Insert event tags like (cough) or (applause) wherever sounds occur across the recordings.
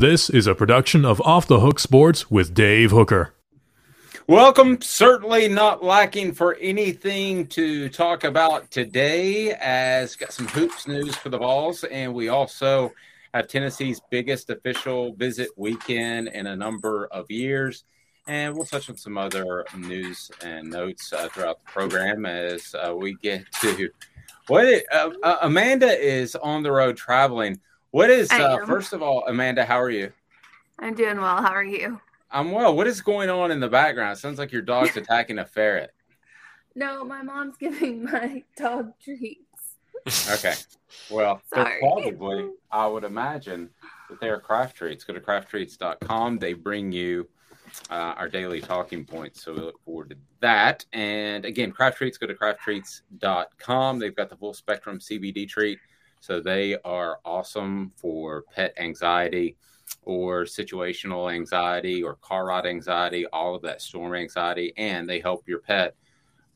This is a production of Off the Hook Sports with Dave Hooker. Welcome. Certainly not lacking for anything to talk about today, as got some hoops news for the Vols, and we also have Tennessee's biggest official visit weekend in a number of years. And we'll touch on some other news and notes uh, throughout the program as uh, we get to what it, uh, uh Amanda is on the road traveling. What is uh, first of all, Amanda? How are you? I'm doing well. How are you? I'm well. What is going on in the background? Sounds like your dog's (laughs) attacking a ferret. No, my mom's giving (laughs) my dog treats. Okay. Well, (laughs) probably, I would imagine, that they are craft treats. Go to crafttreats.com. They bring you uh, our daily talking points. So we look forward to that. And again, craft treats, go to crafttreats.com. They've got the full spectrum CBD treat so they are awesome for pet anxiety or situational anxiety or car ride anxiety, all of that storm anxiety, and they help your pet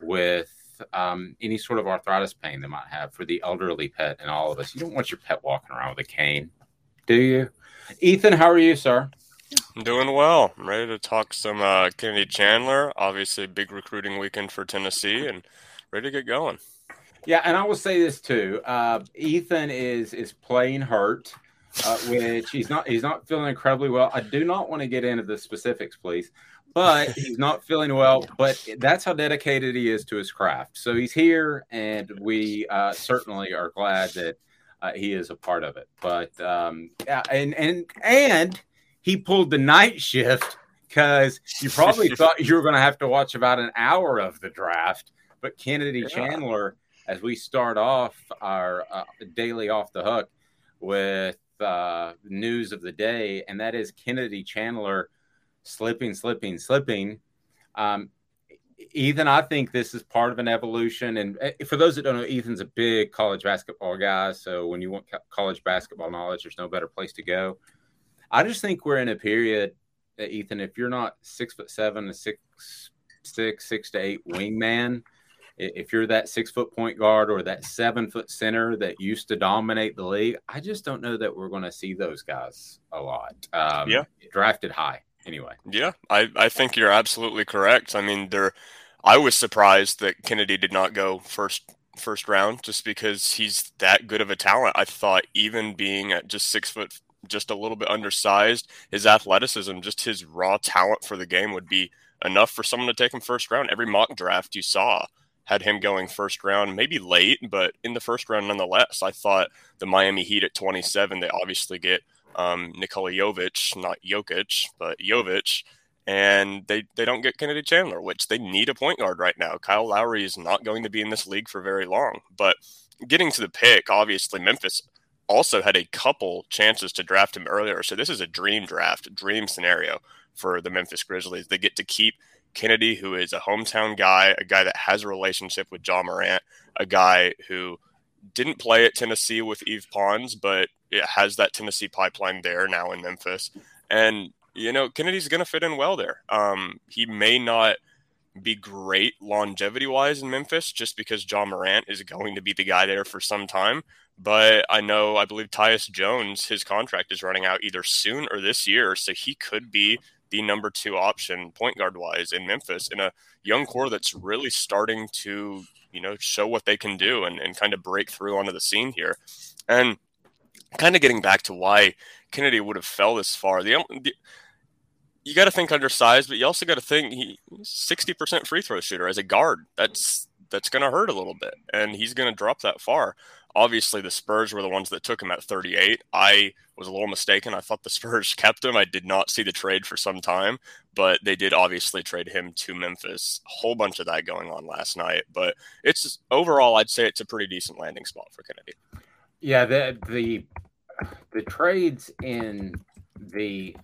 with um, any sort of arthritis pain they might have for the elderly pet and all of us. You don't want your pet walking around with a cane, do you? Ethan, how are you, sir? I'm doing well. I'm ready to talk some uh, Kennedy Chandler. Obviously, big recruiting weekend for Tennessee, and ready to get going. Yeah, and I will say this too. Uh, Ethan is is playing hurt, uh, which he's not he's not feeling incredibly well. I do not want to get into the specifics, please, but (laughs) he's not feeling well. But that's how dedicated he is to his craft. So he's here, and we uh, certainly are glad that uh, he is a part of it. But um, yeah, and and and he pulled the night shift because you probably (laughs) thought you were going to have to watch about an hour of the draft. But Kennedy yeah. Chandler as we start off our uh, daily off the hook with uh, news of the day, and that is Kennedy Chandler slipping, slipping, slipping. Um, Ethan, I think this is part of an evolution. And uh, for those that don't know, Ethan's a big college basketball guy. So when you want college basketball knowledge, there's no better place to go. I just think we're in a period, uh, Ethan, if you're not six foot seven, a six, six, six to eight wingman, if you're that six foot point guard or that seven foot center that used to dominate the league, I just don't know that we're going to see those guys a lot. Um, yeah, drafted high anyway. Yeah, I, I think you're absolutely correct. I mean, there, I was surprised that Kennedy did not go first first round just because he's that good of a talent. I thought even being at just six foot, just a little bit undersized, his athleticism, just his raw talent for the game would be enough for someone to take him first round. Every mock draft you saw had him going first round, maybe late, but in the first round nonetheless. I thought the Miami Heat at 27, they obviously get um, Nikola Jovic, not Jokic, but Jovic, and they, they don't get Kennedy Chandler, which they need a point guard right now. Kyle Lowry is not going to be in this league for very long. But getting to the pick, obviously, Memphis also had a couple chances to draft him earlier. So this is a dream draft, dream scenario for the Memphis Grizzlies. They get to keep Kennedy, who is a hometown guy, a guy that has a relationship with Ja Morant, a guy who didn't play at Tennessee with Yves Pons, but it has that Tennessee pipeline there now in Memphis. And, you know, Kennedy's going to fit in well there. Um, he may not be great longevity wise in Memphis just because Ja Morant is going to be the guy there for some time. But I know, I believe Tyus Jones, his contract is running out either soon or this year. So he could be the number two option point guard wise in Memphis in a young core that's really starting to, you know, show what they can do and, and kind of break through onto the scene here. And kind of getting back to why Kennedy would have fell this far. The, um, the you got to think undersized, but you also got to think he's 60% free throw shooter as a guard. That's that's going to hurt a little bit, and he's going to drop that far obviously the Spurs were the ones that took him at 38. I was a little mistaken. I thought the (laughs) Spurs kept him. I did not see the trade for some time, but they did obviously trade him to Memphis. A whole bunch of that going on last night, but it's overall I'd say it's a pretty decent landing spot for Kennedy. Yeah, the the the trades in the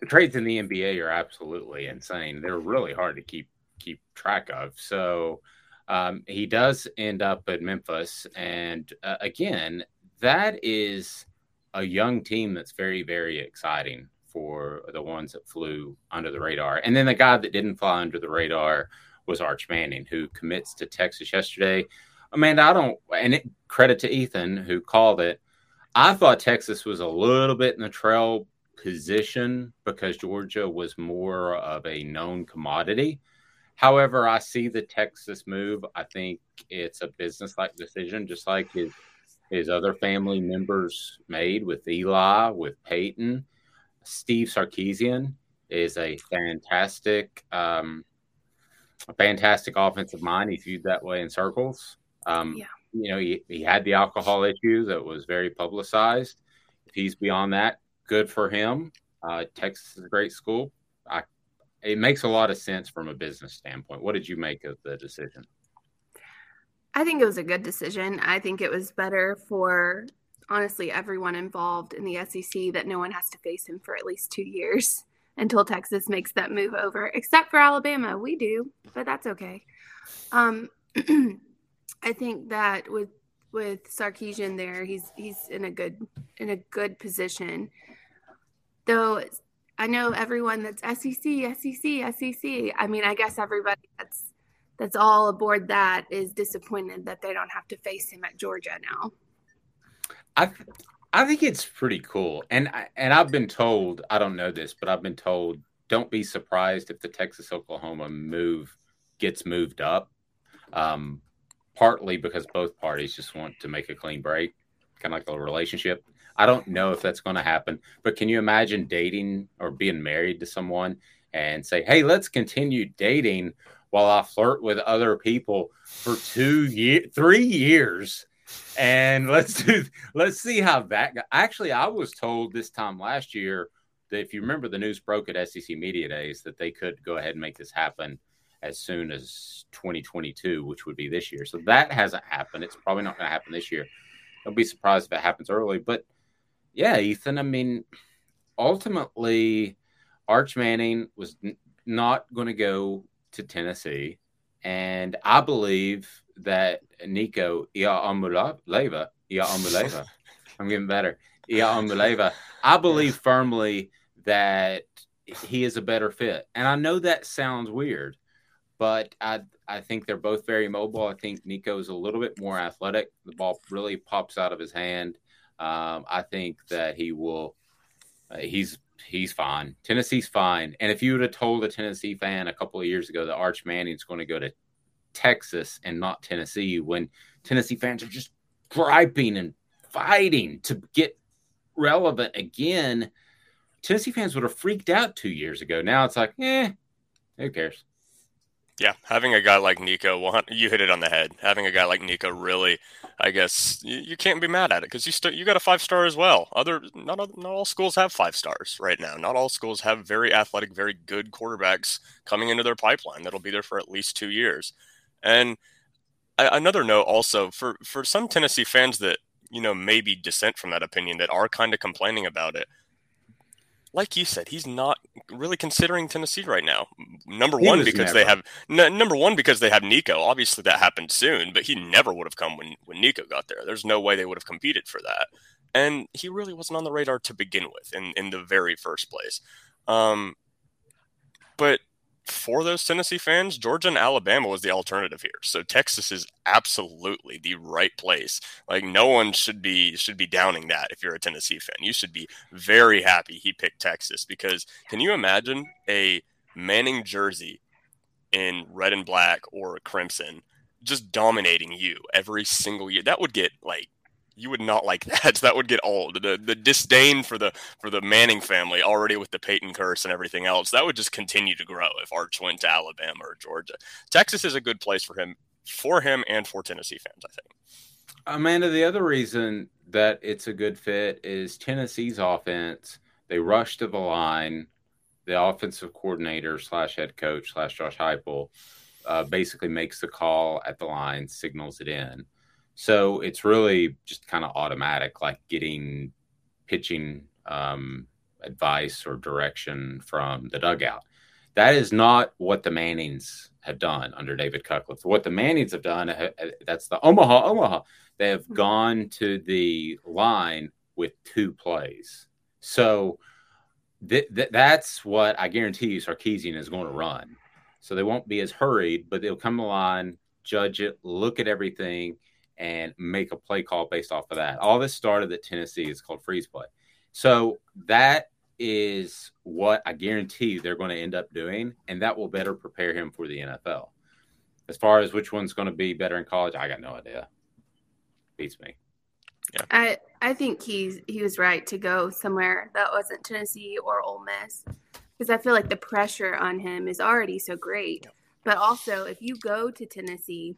the trades in the NBA are absolutely insane. They're really hard to keep keep track of. So um, he does end up at Memphis, and uh, again, that is a young team that's very, very exciting for the ones that flew under the radar. And then the guy that didn't fly under the radar was Arch Manning, who commits to Texas yesterday. Amanda, I don't, and it, credit to Ethan who called it. I thought Texas was a little bit in the trail position because Georgia was more of a known commodity. However, I see the Texas move. I think it's a business-like decision, just like his his other family members made with Eli, with Peyton. Steve Sarkisian is a fantastic, um, a fantastic offensive mind. He's viewed that way in circles. Um, yeah. You know, he, he had the alcohol issue that was very publicized. If he's beyond that, good for him. Uh, Texas is a great school. I, it makes a lot of sense from a business standpoint. What did you make of the decision? I think it was a good decision. I think it was better for honestly everyone involved in the SEC that no one has to face him for at least two years (laughs) until Texas makes that move over, except for Alabama. We do, but that's okay. Um, (clears throat) I think that with with Sarkisian there, he's he's in a good in a good position. Though I know everyone that's SEC, SEC, SEC. I mean, I guess everybody that's that's all aboard that is disappointed that they don't have to face him at Georgia now. I I think it's pretty cool, and I, and I've been told I don't know this, but I've been told don't be surprised if the Texas Oklahoma move gets moved up. Um, partly because both parties just want to make a clean break, kind of like a relationship. I don't know if that's going to happen, but can you imagine dating or being married to someone and say, "Hey, let's continue dating while I flirt with other people for two years, three years, and let's do, let's see how that." Go. Actually, I was told this time last year that if you remember, the news broke at SEC Media Days that they could go ahead and make this happen as soon as 2022, which would be this year. So that hasn't happened. It's probably not going to happen this year. Don't be surprised if it happens early. But yeah, Ethan, I mean, ultimately, Arch Manning was n- not going to go to Tennessee. And I believe that Nico Iamaleava, Iamaleava, (laughs) I'm getting better. Iamaleava, I believe firmly that he is a better fit. And I know that sounds weird, but I I think they're both very mobile. I think Nico is a little bit more athletic. The ball really pops out of his hand. Um, I think that he will. Uh, he's he's fine. Tennessee's fine. And if you would have told a Tennessee fan a couple of years ago that Arch Manning's going to go to Texas and not Tennessee, when Tennessee fans are just griping and fighting to get relevant again, Tennessee fans would have freaked out two years ago. Now it's like, eh, who cares? Yeah, having a guy like Nico, you hit it on the head. Having a guy like Nico, really, I guess you, can't be mad at it because you you got a five star as well. Other not not all schools have five stars right now. Not all schools have very athletic, very good quarterbacks coming into their pipeline that'll be there for at least two years. And another note also for for some Tennessee fans that you know maybe dissent from that opinion that are kind of complaining about it like you said, he's not really considering Tennessee right now. Number he one because never. they have n- number one because they have Nico. Obviously, that happened soon, but he never would have come when when Nico got there. There's no way they would have competed for that, and he really wasn't on the radar to begin with in in the very first place. Um, but for those Tennessee fans, Georgia and Alabama was the alternative here. So Texas is absolutely the right place. Like no one should be should be downing that if you're a Tennessee fan. You should be very happy he picked Texas because can you imagine a Manning jersey in red and black or crimson just dominating you every single year? That would get like you would not like (laughs) that. That would get old. The the disdain for the for the Manning family already with the Peyton curse and everything else that would just continue to grow if Arch went to Alabama or Georgia. Texas is a good place for him for him and for Tennessee fans. I think. Amanda, the other reason that it's a good fit is Tennessee's offense. They rush to the line. The offensive coordinator slash head coach slash Josh Heupel uh, basically makes the call at the line, signals it in so it's really just kind of automatic, like getting pitching um, advice or direction from the dugout. That is not what the Mannings have done under David Cutcliffe. What the Mannings have done, uh, uh, that's the Omaha, Omaha. They have mm-hmm. gone to the line with two plays. So th- th- that's what I guarantee you Sarkisian is going to run. So they won't be as hurried, but they'll come to the line, judge it, look at everything, and make a play call based off of that. All this started at Tennessee. It's called freeze play. So that is what I guarantee they're going to end up doing, and that will better prepare him for the NFL. As far as which one's going to be better in college, I got no idea. Beats me. Yeah. I I think he's he was right to go somewhere that wasn't Tennessee or Ole Miss because I feel like the pressure on him is already so great. But also, if you go to Tennessee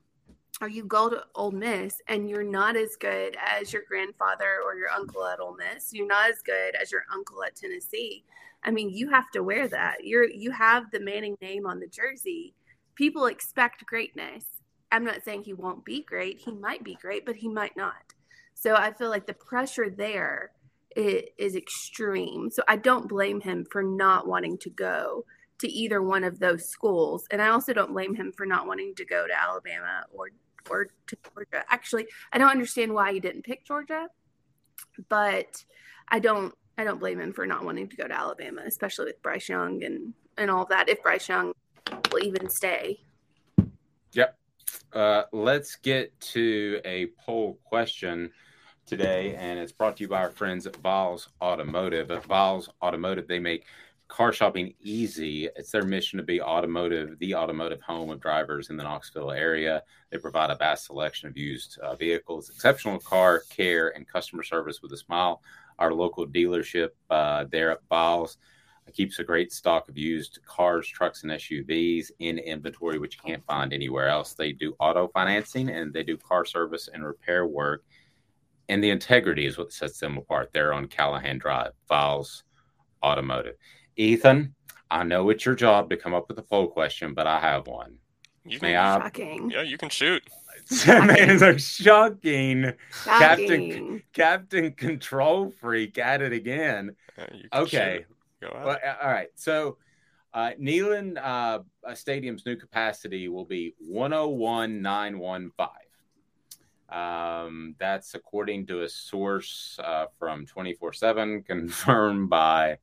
or you go to Ole Miss and you're not as good as your grandfather or your uncle at Ole Miss, you're not as good as your uncle at Tennessee. I mean, you have to wear that. You're you have the Manning name on the jersey. People expect greatness. I'm not saying he won't be great. He might be great, but he might not. So I feel like the pressure there is extreme. So I don't blame him for not wanting to go to either one of those schools. And I also don't blame him for not wanting to go to Alabama or or to Georgia. Actually, I don't understand why he didn't pick Georgia, but I don't I don't blame him for not wanting to go to Alabama, especially with Bryce Young and and all that. If Bryce Young will even stay. Yep. Uh, let's get to a poll question today, and it's brought to you by our friends at Viles Automotive. At Viles Automotive, they make car shopping easy. It's their mission to be automotive, the automotive home of drivers in the Knoxville area. They provide a vast selection of used uh, vehicles, exceptional car care, and customer service with a smile. Our local dealership uh, there at Viles keeps a great stock of used cars, trucks, and SUVs in inventory, which you can't find anywhere else. They do auto financing and they do car service and repair work. And the integrity is what sets them apart. They're on Callahan Drive, Viles Automotive. Ethan, I know it's your job to come up with a poll question, but I have one. You May I? Shocking. Yeah, you can shoot. (laughs) Man, like shocking. shocking. Captain Captain Control Freak at it again. Yeah, okay. Well, all right. So uh, Neyland uh, Stadium's new capacity will be 101,915. Um, that's according to a source uh, from 24 7, (laughs) confirmed by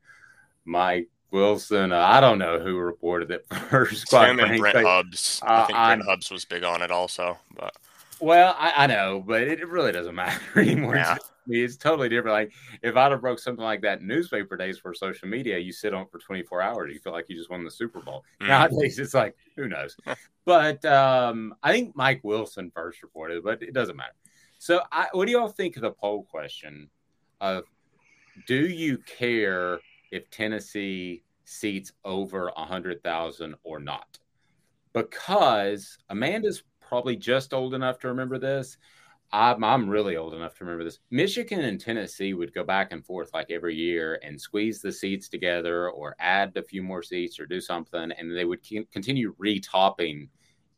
Mike Wilson. Uh, I don't know who reported it (laughs) first. Him and Brent Hubbs. Uh, I think Brent I, Hubbs was big on it also. But well, I, I know, but it, it, really doesn't (laughs) matter anymore. Yeah. It's, it's, totally different. Like if I'd have broke something like that newspaper days for social media, you sit on it for 24 hours. You feel like you just won the Super Bowl. Mm. Nowadays, it's like who knows. (laughs) but um, I think Mike Wilson first reported, but it doesn't matter. So, I, what do y'all think of the poll question of do you care if Tennessee seats over a hundred thousand or not. Because Amanda's probably just old enough to remember this. I'm, I'm really old enough to remember this. Michigan and Tennessee would go back and forth like every year and squeeze the seats together or add a few more seats or do something. And they would continue retopping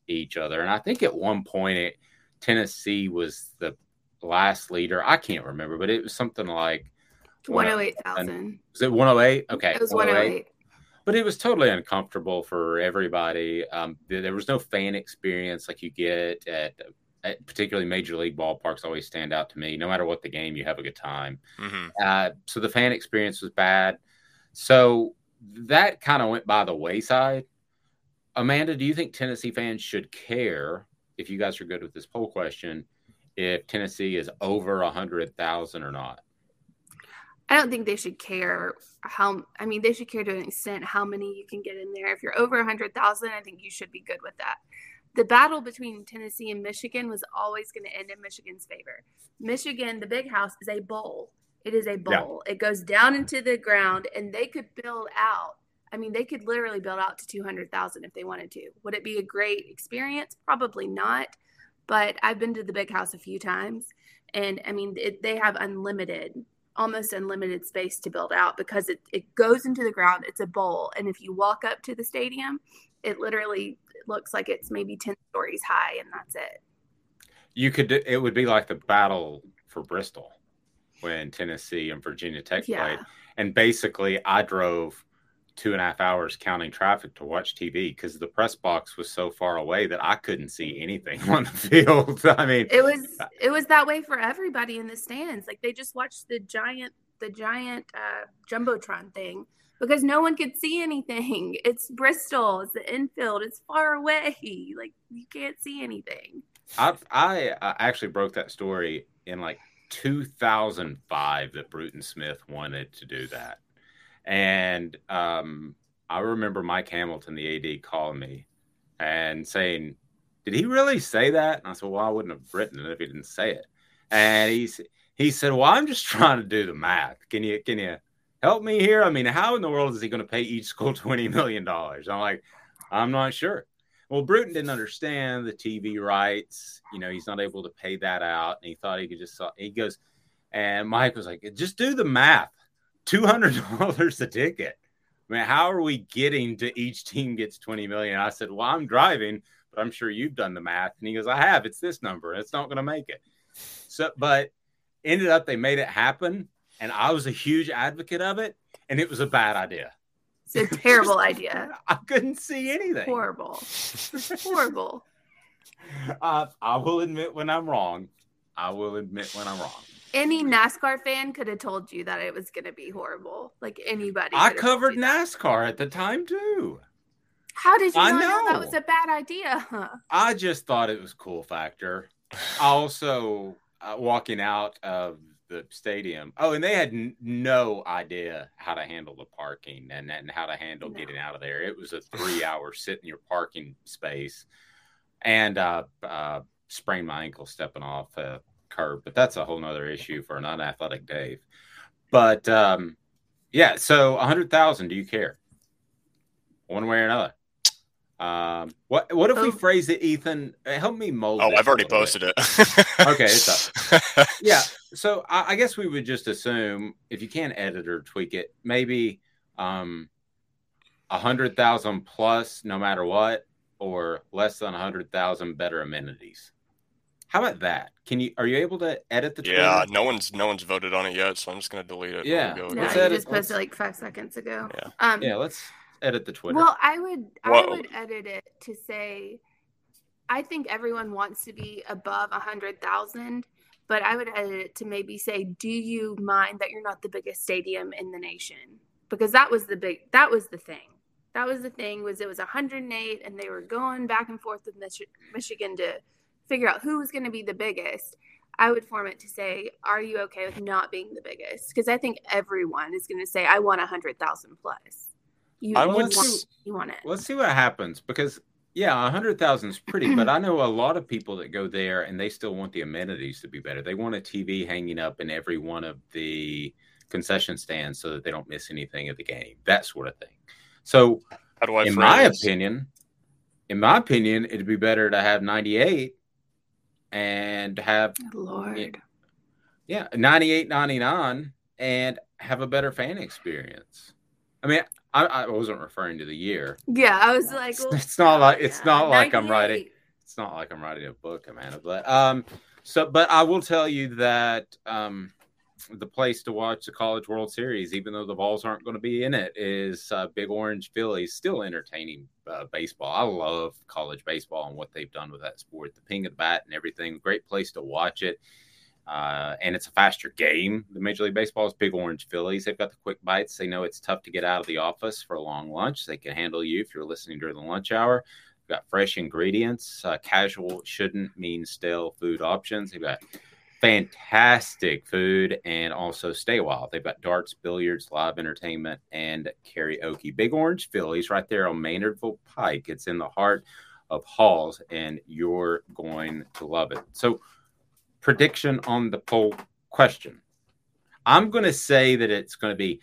each other. And I think at one point, it, Tennessee was the last leader. I can't remember, but it was something like 108,000. Was it 108? Okay. It was 108 but it was totally uncomfortable for everybody. Um, there was no fan experience like you get at, at, particularly major league ballparks. Always stand out to me. No matter what the game, you have a good time. Mm-hmm. Uh, so the fan experience was bad. So that kind of went by the wayside. Amanda, do you think Tennessee fans should care if you guys are good with this poll question if Tennessee is over a hundred thousand or not? I don't think they should care how. I mean, they should care to an extent how many you can get in there. If you're over a hundred thousand, I think you should be good with that. The battle between Tennessee and Michigan was always going to end in Michigan's favor. Michigan, the big house, is a bowl. It is a bowl. Yeah. It goes down into the ground, and they could build out. I mean, they could literally build out to two hundred thousand if they wanted to. Would it be a great experience? Probably not. But I've been to the big house a few times, and I mean, it, they have unlimited almost unlimited space to build out because it, it goes into the ground. It's a bowl. And if you walk up to the stadium, it literally looks like it's maybe 10 stories high and that's it. You could, it would be like the battle for Bristol when Tennessee and Virginia Tech yeah. played. And basically, I drove two and a half hours counting traffic to watch TV because the press box was so far away that I couldn't see anything (laughs) on the field. I mean, it was it was that way for everybody in the stands. Like they just watched the giant the giant uh, jumbotron thing because no one could see anything. (laughs) It's Bristol. It's the infield. It's far away. (laughs) Like you can't see anything. I I uh, actually broke that story in like 2005 that Bruton Smith wanted to do that And um, I remember Mike Hamilton, the AD, calling me and saying, "Did he really say that?" And I said, "Well, I wouldn't have written it if he didn't say it." And he's he said, "Well, I'm just (laughs) trying to do the math. Can you can you help me here? I mean, how in the world is he going to pay each school (laughs) twenty million dollars?" I'm like, "I'm not sure." Well, Bruton didn't understand the TV rights. You know, he's not able to pay that out, and he thought he could just. He goes, and Mike was like, "Just do the math. Two hundred dollars a ticket. I mean, how are we getting to each team gets twenty million? I said, "Well, I'm driving, but I'm sure you've done the math." And he goes, "I have. It's this number. It's not going to make it." So, but ended up they made it happen, and I was a huge advocate of it, and it was a bad idea. It's a terrible idea. (laughs) I couldn't see anything. Horrible. Horrible. (laughs) Uh, I will admit when I'm wrong. I will admit when I'm wrong. Any NASCAR fan could have told you that it was going to be horrible. Like anybody. I could have told covered that. NASCAR at the time too. How did you I not know. that was a bad idea? Huh? (laughs) I just thought it was cool factor. Also, uh, walking out of the stadium. Oh, and they had n- no idea how to handle the parking and, and how to handle No. getting out of there. It was a three hour (laughs) sit in your parking space, and uh, uh, sprained my ankle stepping off a curb. But that's a whole nother issue for an unathletic Dave. But um, yeah, so a hundred thousand. Do you care? One way or another. Um, what what if we Oh. phrase it, Ethan? Help me mold. Oh, I've already little bit. posted it. (laughs) Okay, it's up. (laughs) Yeah, so I, I guess we would just assume if you can't edit or tweak it, maybe um a hundred thousand plus, no matter what, or less than a hundred thousand better amenities. How about that? Can you are you able to edit the Twitter? yeah, no one's no one's voted on it yet, so I'm just gonna delete it. Yeah. We'll go No, you edit- just posted let's- like five seconds ago. Yeah. Um, Yeah, let's edit the Twitter. Well, I would I Well- would edit it to say I think everyone wants to be above a hundred thousand, but I would edit it to maybe say, Do you mind that you're not the biggest stadium in the nation? Because that was the big that was the thing. That was the thing was it was 108 and they were going back and forth with Mich- Michigan to figure out who was going to be the biggest. I would form it to say, "Are you okay with not being the biggest?" Because I think everyone is going to say, "I want a hundred thousand plus." You, I you would want, s- you want it. Let's see what happens because yeah, a hundred thousand is pretty, but I know a lot of people that go there and they still want the amenities to be better. They want a TV hanging up in every one of the concession stands so that they don't miss anything of the game, that sort of thing. So, How do I in my this? opinion, in my opinion, it'd be better to have ninety eight and have Lord. yeah, 98 99 and have a better fan experience. I mean, I, I wasn't referring to the year. Yeah, I was like, It's, well, it's not like it's yeah, not like I'm writing it's not like I'm writing a book, Amanda. But um so but I will tell you that um the place to watch the College World Series, even though the Vols aren't going to be in it, is uh, Big Orange Phillies. Still entertaining uh, baseball. I love college baseball and what they've done with that sport. The ping of the bat and everything. Great place to watch it. Uh, and it's a faster game. The Major League Baseball is Big Orange Phillies. They've got the quick bites. They know it's tough to get out of the office for a long lunch. They can handle you if you're listening during the lunch hour. They've got fresh ingredients. Uh, casual shouldn't mean stale food options. They've got fantastic food and also stay a while. They've got darts, billiards, live entertainment, and karaoke. Big Orange Phillies right there on Maynardville Pike. It's in the heart of Halls, and you're going to love it. So, prediction on the poll question. I'm going to say that it's going to be,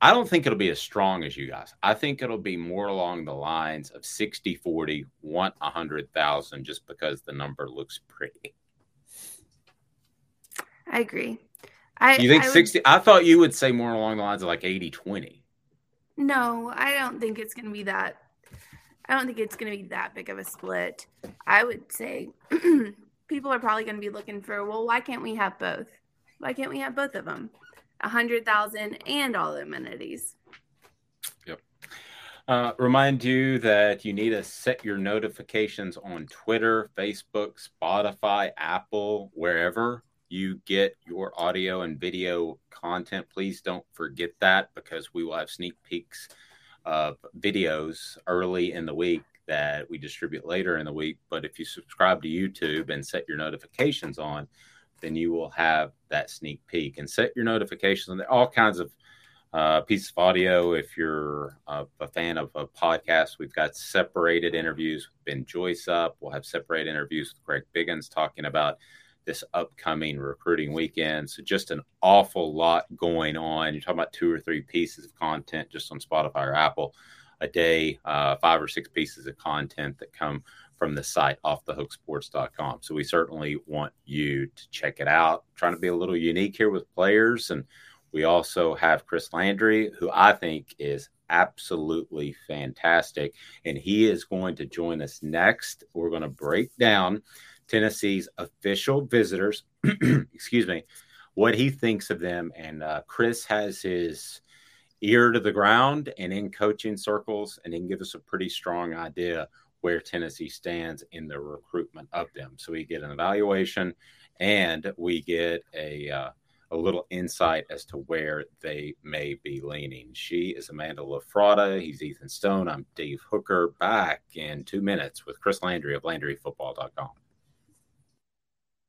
I don't think it'll be as strong as you guys. I think it'll be more along the lines of 60 40, want 100,000 just because the number looks pretty. I agree. I You think I would- 60? I thought you would say more along the lines of like 80 20. No, I don't think it's going to be that. I don't think it's going to be that big of a split. I would say (clears throat) people are probably going to be looking for, well, why can't we have both? Why can't we have both of them? A hundred thousand and all the amenities. Yep. Uh, remind you that you need to set your notifications on Twitter, Facebook, Spotify, Apple, wherever you get your audio and video content. Please don't forget that because we will have sneak peeks of videos early in the week that we distribute later in the week. But if you subscribe to YouTube and set your notifications on, then you will have that sneak peek and set your notifications on. All kinds of uh, piece of audio. If you're uh, a fan of a podcast, we've got separated interviews with Ben Joyce up. We'll have separate interviews with Greg Biggins talking about this upcoming recruiting weekend. So just an awful lot going on. You're talking about two or three pieces of content just on Spotify or Apple a day, uh, five or six pieces of content that come from the site offthehooksports.com. So we certainly want you to check it out. Trying to be a little unique here with players and we also have Chris Landry, who I think is absolutely fantastic. And he is going to join us next. We're going to break down Tennessee's official visitors, (clears throat) excuse me, what he thinks of them. And uh, Chris has his ear to the ground and in coaching circles, and he can give us a pretty strong idea where Tennessee stands in the recruitment of them. So we get an evaluation and we get a uh, a little insight as to where they may be leaning. She is Amanda LaFratta. He's Ethan Stone. I'm Dave Hooker. Back in two minutes with Chris Landry of LandryFootball.com.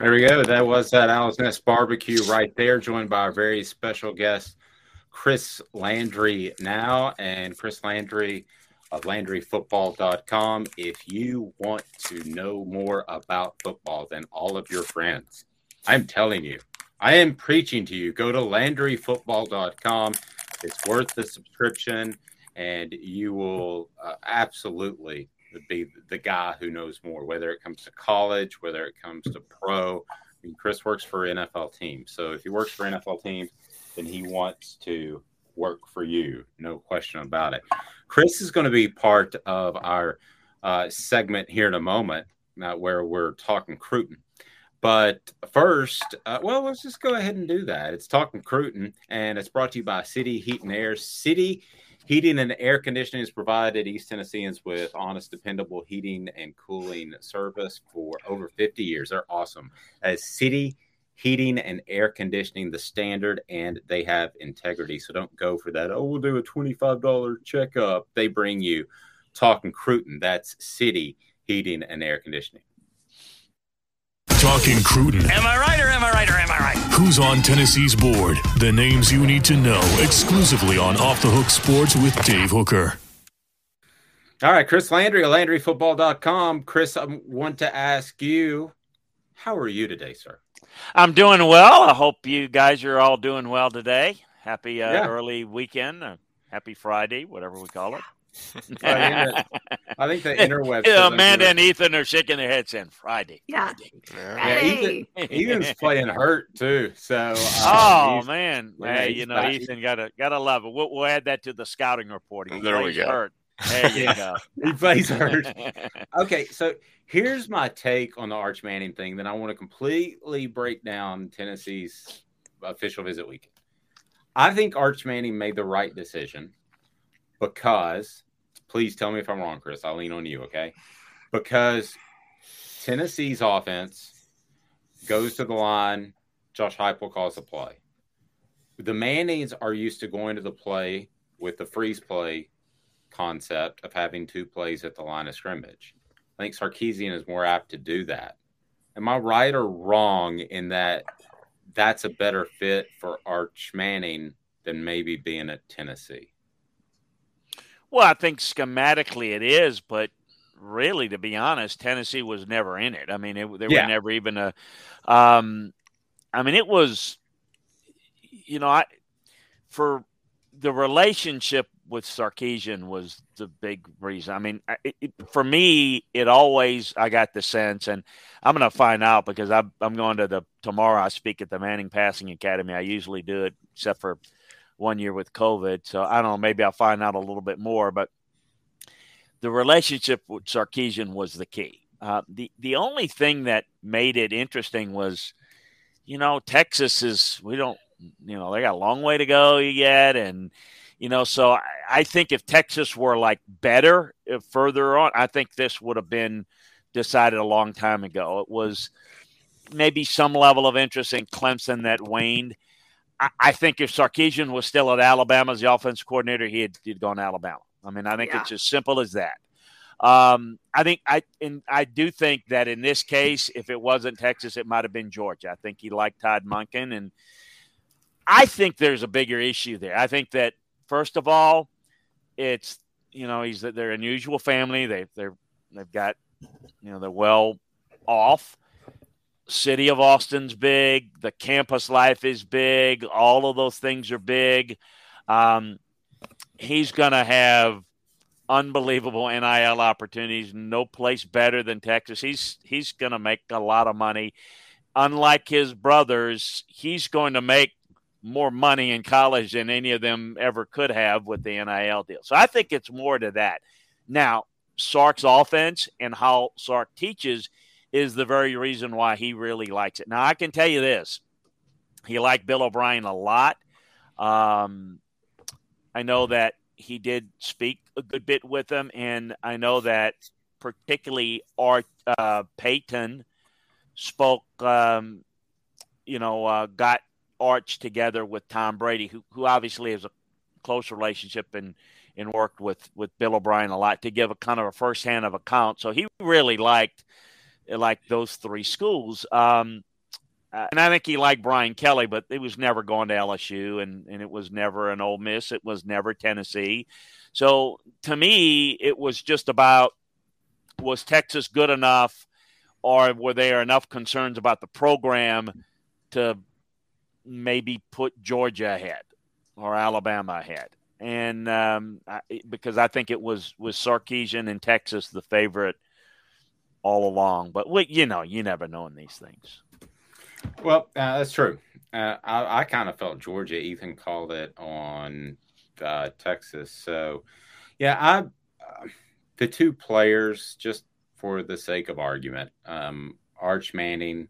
There we go. That was that Al's Nest barbecue right there, joined by our very special guest, Chris Landry now, and Chris Landry of LandryFootball.com. If you want to know more about football than all of your friends, I'm telling you, I am preaching to you. Go to LandryFootball.com. It's worth the subscription, and you will uh, absolutely be the guy who knows more, whether it comes to college, whether it comes to pro. I mean, Chris works for NFL teams. So if he works for NFL teams, then he wants to work for you. No question about it. Chris is going to be part of our uh, segment here in a moment uh, where we're talking Cruton. But first, uh, well, let's just go ahead and do that. It's Talking Cruton, and it's brought to you by City Heat and Air. City Heating and air conditioning has provided East Tennesseans with honest, dependable heating and cooling service for over 50 years. They're awesome. As city heating and air conditioning, the standard, and they have integrity. So don't go for that. Oh, we'll do a $25 checkup. They bring you talking Cruton. That's city heating and air conditioning. Talking Cruton. Am I right or am I right or am I right? Who's on Tennessee's board? The names you need to know exclusively on Off the Hook Sports with Dave Hooker. All right, Chris Landry of LandryFootball.com. Chris, I want to ask you, how are you today, sir? I'm doing well. I hope you guys are all doing well today. Happy uh, yeah. early weekend. Uh, happy Friday, whatever we call it. I think the interwebs. Yeah, (laughs) Amanda and Ethan are shaking their heads saying Friday. Yeah. Yeah, Ethan, Ethan's playing hurt too. So. Uh, oh man, hey, you know back. Ethan gotta gotta love it. We'll, we'll add that to the scouting report. He There we plays go. Hurt. There you go. (laughs) He plays hurt. (laughs) Okay, so here's my take on the Arch Manning thing. Then I want to completely break down Tennessee's official visit weekend. I think Arch Manning made the right decision because, please tell me if I'm wrong, Chris. I'll lean on you, okay? Because Tennessee's offense goes to the line. Josh Heupel calls the play. The Mannings are used to going to the play with the freeze play concept of having two plays at the line of scrimmage. I think Sarkisian is more apt to do that. Am I right or wrong in that that's a better fit for Arch Manning than maybe being at Tennessee? Well, I think schematically it is, but really, to be honest, Tennessee was never in it. I mean, it, they were never even a. Um, I mean, it was, you know, I for the relationship with Sarkisian was the big reason. I mean, it, it, for me, it always I got the sense, and I'm going to find out because I'm I'm going to the tomorrow. I speak at the Manning Passing Academy. I usually do it, except for one year with COVID. So I don't know. Maybe I'll find out a little bit more. But the relationship with Sarkisian was the key. Uh, the the only thing that made it interesting was, you know, Texas is we don't, you know, they got a long way to go yet, and you know, so I, I think if Texas were like better if further on, I think this would have been decided a long time ago. It was maybe some level of interest in Clemson that waned. I, I think if Sarkisian was still at Alabama as the offense coordinator, he had he'd gone to Alabama. I mean, I think Yeah. it's as simple as that. Um, I think I and I do think that in this case, if it wasn't Texas, it might have been Georgia. I think he liked Todd Monken, and I think there's a bigger issue there. I think that first of all, it's you know he's they're unusual family. They they're they've got you know they're well off. City of Austin's big. The campus life is big. All of those things are big. Um, he's going to have unbelievable NIL opportunities. No place better than Texas. He's he's going to make a lot of money. Unlike his brothers, he's going to make more money in college than any of them ever could have with the NIL deal. So I think it's more to that. Now, Sark's offense and how Sark teaches is the very reason why he really likes it. Now, I can tell you this. He liked Bill O'Brien a lot. Um, I know that he did speak a good bit with him, and I know that particularly Art uh, Payton spoke. Um, you know, uh, got Arch together with Tom Brady, who who obviously has a close relationship and and worked with with Bill O'Brien a lot to give a kind of a firsthand of account. So he really liked liked those three schools. Um, uh, and I think he liked Brian Kelly, but it was never going to LSU, and, and it was never an Ole Miss. It was never Tennessee. So to me, it was just about was Texas good enough, or were there enough concerns about the program to maybe put Georgia ahead or Alabama ahead? And um, I, because I think it was was Sarkisian and Texas the favorite all along, but we, you know, you never know in these things. Well, uh, that's true. Uh, I, I kind of felt Georgia. Ethan called it on uh, Texas. So, yeah, I uh, the two players just for the sake of argument, um, Arch Manning,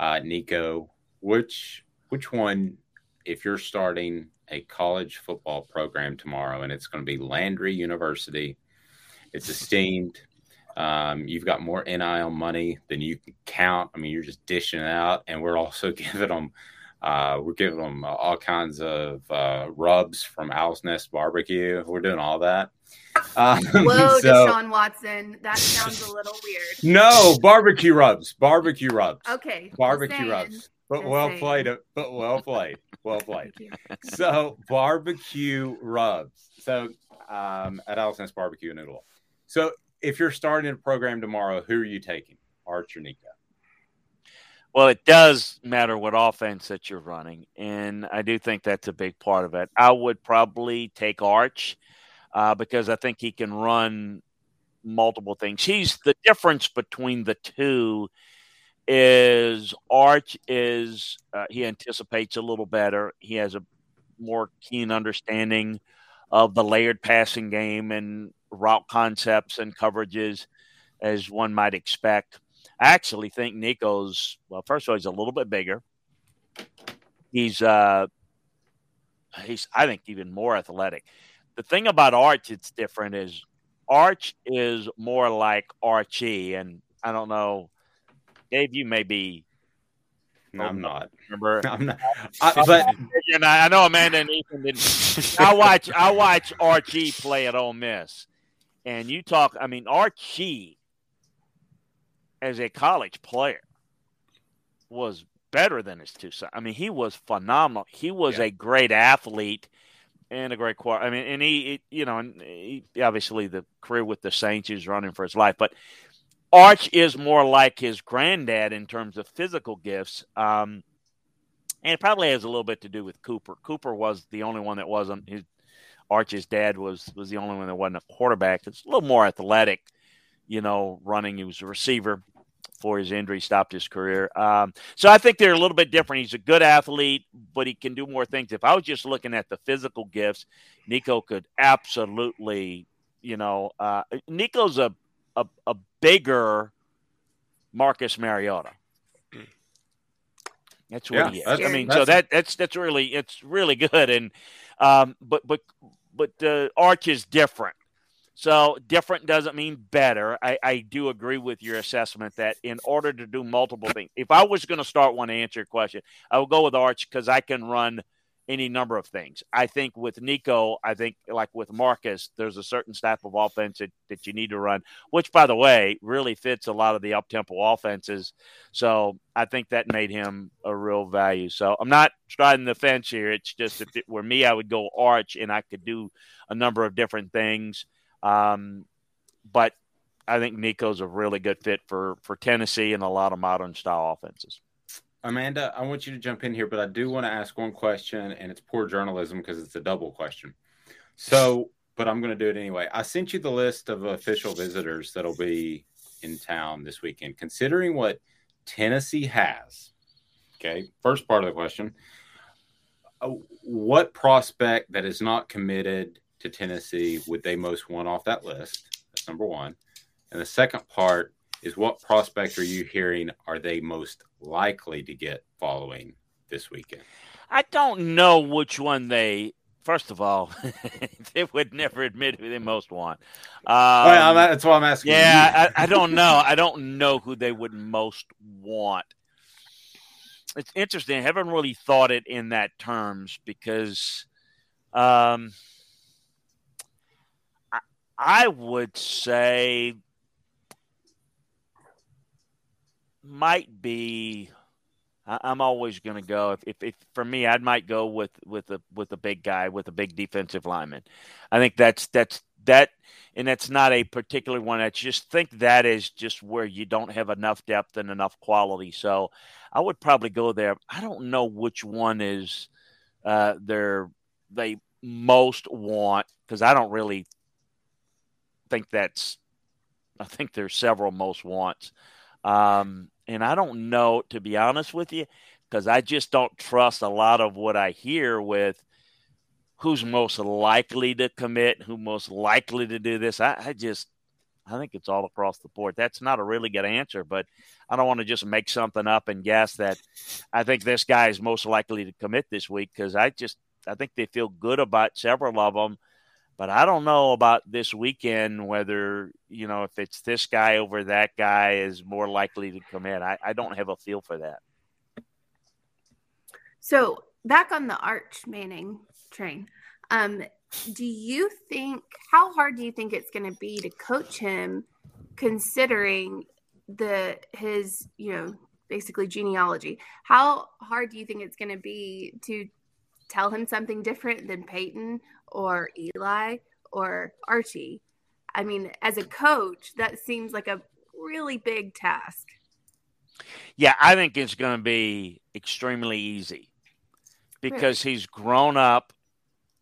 uh, Nico. Which which one? If you're starting a college football program tomorrow, and it's going to be Landry University, it's (laughs) esteemed. Um, you've got more NIL money than you can count. I mean, you're just dishing it out, and we're also (laughs) giving them, uh, we're giving them all kinds of uh, rubs from Owl's Nest Barbecue. We're doing all that. Um, (laughs) Whoa, so- Deshaun Watson. That sounds a (laughs) little weird. no barbecue rubs, barbecue rubs, Okay. barbecue rubs. But Just well saying. played, but well played, well played. So barbecue rubs. So um, at Owl's Nest Barbecue and Noodle. So if you're starting a program tomorrow, who are you taking, Arch or Nico? Well, it does matter what offense that you're running, and I do think that's a big part of it. I would probably take Arch. uh, because I think he can run multiple things. He's the difference between the two is Arch is uh, he anticipates a little better. He has a more keen understanding of the layered passing game and route concepts and coverages as one might expect. I actually think Nico's well. First of all, he's a little bit bigger. He's uh, he's I think even more athletic. The thing about Arch it's different is Arch is more like Archie, and I don't know, Dave. You may be. No, I'm oh, not. Remember, (laughs) I'm not. I, but (laughs) and I, I know Amanda and Ethan didn't. (laughs) I watch. I watch Archie play at Ole Miss, and you talk. I mean, Archie as a college player was better than his two sons. I mean, he was phenomenal. He was Yeah. a great athlete and a great quarter. I mean, and he, he- you know, and he, obviously the career with the Saints, he was running for his life. But Arch is more like his granddad in terms of physical gifts. Um, and it probably has a little bit to do with Cooper. Cooper was the only one that wasn't his Arch's dad was was the only one that wasn't a quarterback. It's a little more athletic, you know, running. He was a receiver before his injury stopped his career. Um, so I think they're a little bit different. He's a good athlete, but he can do more things. If I was just looking at the physical gifts, Nico could absolutely, you know, uh, Nico's a, a a bigger Marcus Mariota. That's what Yeah, he is. that's- I mean, that's- so that that's that's really it's really good. And um, but but but uh, Arch is different. So different doesn't mean better. I, I do agree with your assessment that in order to do multiple things, if I was going to start one to answer your question, I would go with Arch because I can run any number of things. I think with Nico, I think like with Marcus, there's a certain type of offense that, that you need to run, which by the way, really fits a lot of the up tempo offenses. So I think that made him a real value. So I'm not striding the fence here. It's just if it were me, I would go Arch and I could do a number of different things. Um, but I think Nico's a really good fit for for Tennessee and a lot of modern style offenses. Amanda, I want you to jump in here, but I do want to ask one question, and it's poor journalism because it's a double question. So, but I'm going to do it anyway. I sent you the list of official visitors that'll be in town this weekend. Considering what Tennessee has, okay, first part of the question uh, what prospect that is not committed to Tennessee would they most want off that list? That's number one. And the second part is what prospect are you hearing are they most likely to get following this weekend? I don't know which one they. First of all, (laughs) they would never admit who they most want. Um, well, that's why I'm asking. Yeah, I, I don't know. I don't know who they would most want. It's interesting. I haven't really thought it in that terms because um, I, I would say might be. I'm always going to go if, if, if for me, I might go with with a with a big guy with a big defensive lineman. I think that's that's that, and that's not a particular one. I just think that is just where you don't have enough depth and enough quality. So I would probably go there. I don't know which one is uh, they're they most want because I don't really think that's. I think there's several most wants. Um, and I don't know, to be honest with you, because I just don't trust a lot of what I hear with who's most likely to commit, who most likely to do this. I, I just, I think it's all across the board. That's not a really good answer, but I don't want to just make something up and guess that I think this guy is most likely to commit this week because I just, I think they feel good about several of them. But I don't know about this weekend whether, you know, if it's this guy over that guy is more likely to come in. I, I don't have a feel for that. So back on the Arch Manning train, um, do you think how hard do you think it's going to be to coach him, considering the his you know basically genealogy? How hard do you think it's going to be to tell him something different than Peyton or Eli or Archie? I mean, as a coach, that seems like a really big task. Yeah, I think it's going to be extremely easy because he's grown up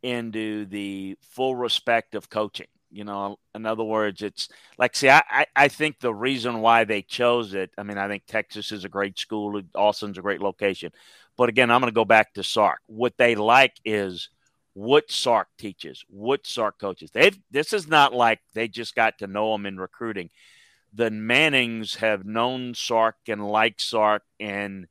into the full respect of coaching. You know, in other words, it's like, see, I, I think the reason why they chose it, I mean, I think Texas is a great school, Austin's a great location. But again, I'm going to go back to Sark. What they like is what Sark teaches, what Sark coaches. They this is not like they just got to know him in recruiting. The Mannings have known Sark and like Sark, and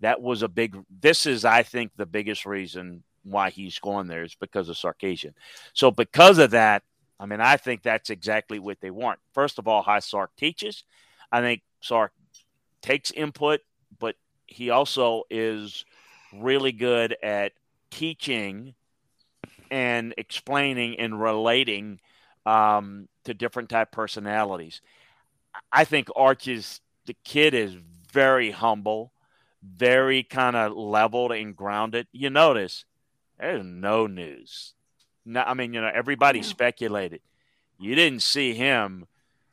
that was a big. This is, I think, the biggest reason why he's going there is because of Sarkisian. So because of that, I mean, I think that's exactly what they want. First of all, how Sark teaches. I think Sark takes input, but he also is really good at teaching and explaining and relating um, to different type personalities. I think Archie's the kid is very humble, very kind of leveled and grounded. You notice there's no news. No, I mean, you know, everybody speculated. You didn't see him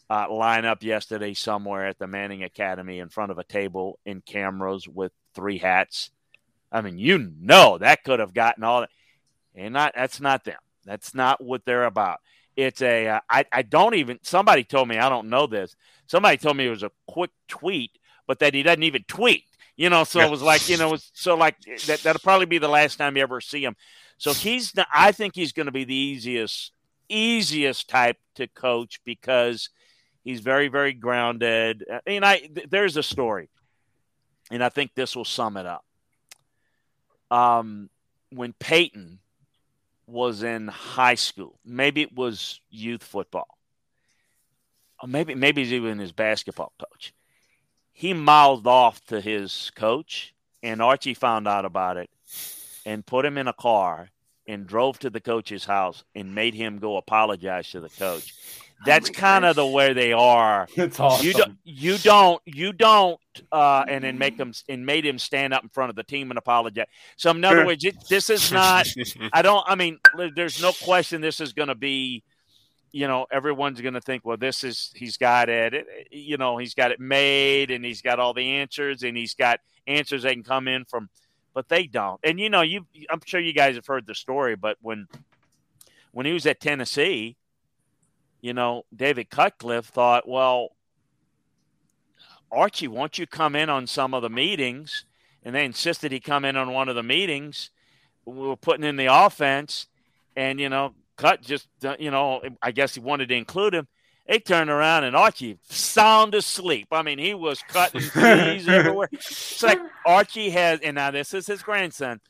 uh, line up yesterday somewhere at the Manning Academy in front of a table in cameras with three hats. I mean, you know that could have gotten all that. And not that's not them. That's not what they're about. It's a uh, I, I don't even somebody told me I don't know this. Somebody told me it was a quick tweet, but that he doesn't even tweet. You know, so it was like, you know, so like that, that'll probably be the last time you ever see him. So he's, I think he's going to be the easiest, easiest type to coach because he's very, very grounded. I mean, I, there's a story, and I think this will sum it up. Um, when Peyton was in high school, maybe it was youth football, or maybe, maybe he's even his basketball coach. He mouthed off to his coach, and Archie found out about it and put him in a car and drove to the coach's house and made him go apologize to the coach. That's oh kind of the way they are. (laughs) It's awesome. You don't, you don't, you don't, uh, and then make them and made him stand up in front of the team and apologize. So in other sure. words, it, this is not. (laughs) I don't. I mean, there's no question this is going to be you know, everyone's going to think, well, this is, he's got it, you know, he's got it made and he's got all the answers and he's got answers that can come in from, but they don't. And, you know, you, I'm sure you guys have heard the story, but when, when he was at Tennessee, you know, David Cutcliffe thought, well, Archie, won't you come in on some of the meetings? And they insisted he come in on one of the meetings. We were putting in the offense, and you know, Cut just, uh, you know, I guess he wanted to include him. They turned around and Archie sound asleep. I mean, he was cutting (laughs) trees everywhere. It's like Archie has, and now this is his grandson,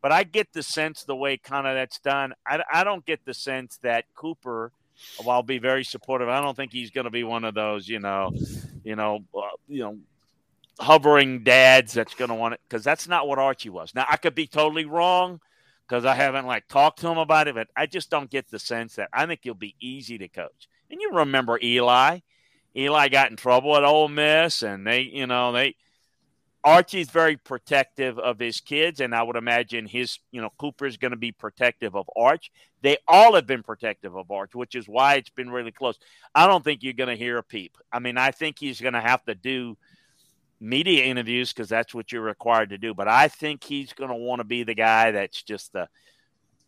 but I get the sense the way kind of that's done. I, I don't get the sense that Cooper, while I'll be very supportive, I don't think he's going to be one of those, you know, you know, uh, you know, hovering dads that's going to want it because that's not what Archie was. Now I could be totally wrong because I haven't like talked to him about it, but I just don't get the sense that I think he'll be easy to coach. And you remember Eli? Eli got in trouble at Ole Miss, and they, you know, they Archie's very protective of his kids, and I would imagine his, you know, Cooper's going to be protective of Arch. They all have been protective of Arch, which is why it's been really close. I don't think you're going to hear a peep. I mean, I think he's going to have to do media interviews because that's what you're required to do. But I think he's going to want to be the guy that's just the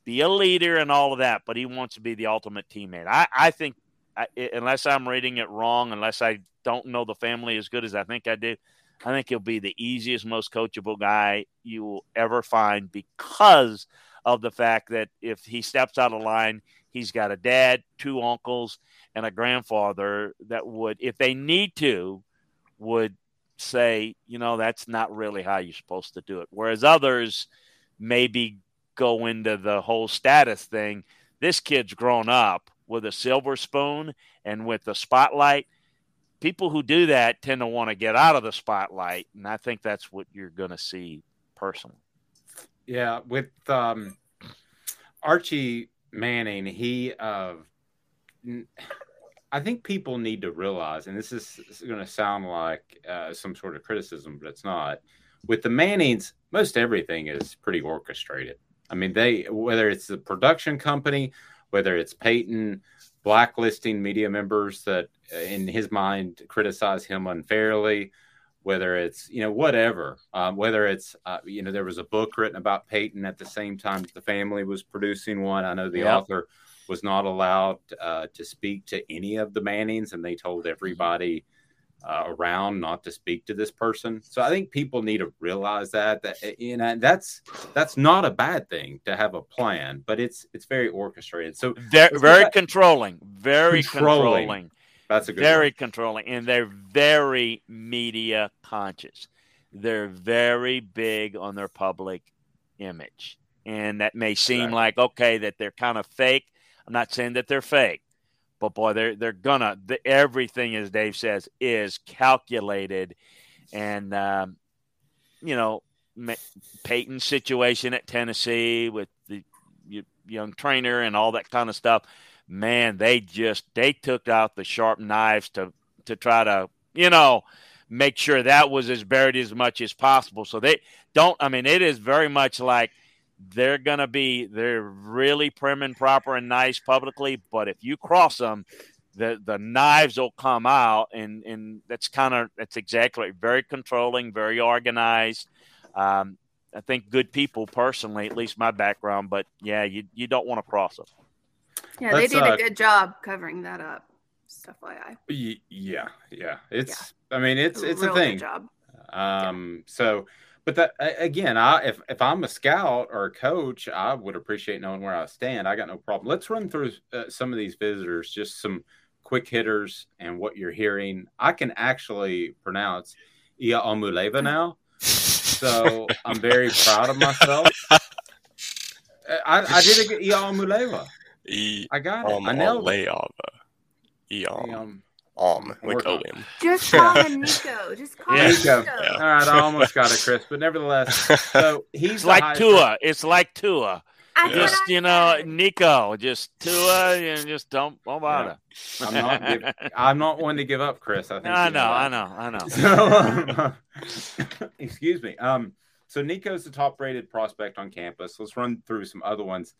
be a leader and all of that. But he wants to be the ultimate teammate. I, I think, I, unless I'm reading it wrong, unless I don't know the family as good as I think I do, I think he'll be the easiest, most coachable guy you will ever find because of the fact that if he steps out of line, he's got a dad, two uncles, and a grandfather that would, if they need to, would say, you know, that's not really how you're supposed to do it. Whereas others maybe go into the whole status thing. This kid's grown up with a silver spoon and with the spotlight. People who do that tend to want to get out of the spotlight, and I think that's what you're going to see personally. Yeah, with um, Archie Manning, he uh, I think people need to realize, and this is, going to sound like uh, some sort of criticism, but it's not. With the Mannings, most everything is pretty orchestrated. I mean, they whether it's the production company, whether it's Peyton blacklisting media members that, uh, in his mind, criticize him unfairly, whether it's you know whatever, um, whether it's uh, you know there was a book written about Peyton at the same time the family was producing one. I know the author was not allowed uh, to speak to any of the Mannings, and they told everybody uh, around not to speak to this person. So I think people need to realize that that uh, you know that's that's not a bad thing to have a plan, but it's it's very orchestrated. So They're very back- controlling, very Controlling. controlling, that's a good very word. controlling, and they're very media conscious. They're very big on their public image, and that may seem Exactly. like okay that they're kind of fake. I'm not saying that they're fake, but boy, they're they're gonna the, everything, as Dave says, is calculated, and um, you know Peyton's situation at Tennessee with the young trainer and all that kind of stuff. Man, they just they took out the sharp knives to to try to you know make sure that was as buried as much as possible. So they don't. I mean, it is very much like they're gonna be they're really prim and proper and nice publicly, but if you cross them, the the knives will come out, and and that's kind of that's exactly very controlling, very organized. Um, I think good people personally, at least my background, but yeah, you you don't want to cross them. Yeah, Let's, they did uh, a good job covering that up. Stuff FYI. Y- Yeah, yeah. It's. I mean, it's it's a Real good thing. job. Um. So, but that again, I if if I'm a scout or a coach, I would appreciate knowing where I stand. I got no problem. Let's run through uh, some of these visitors, just some quick hitters, and what you're hearing. I can actually pronounce Iamaleava (laughs) now, so I'm very proud of myself. I, I did a good Iamaleava. I got it. I nailed it. Leava. E um like Work on Owen. Just (laughs) call him Nico. Just call Yeah. him Nico. Nico. Yeah. All right, I (laughs) almost got it, Chris, but nevertheless, so (laughs) he's It's like highest- Tua. It's like Tua. That's Yeah. what Just you know. Nico. Just Tua. And just don't don't bother. I'm not. Give, I'm not one to give up, Chris. I think I you know. I know. I know. So, um, excuse me. Um, so Nico's the top-rated prospect on campus. Let's run through some other ones.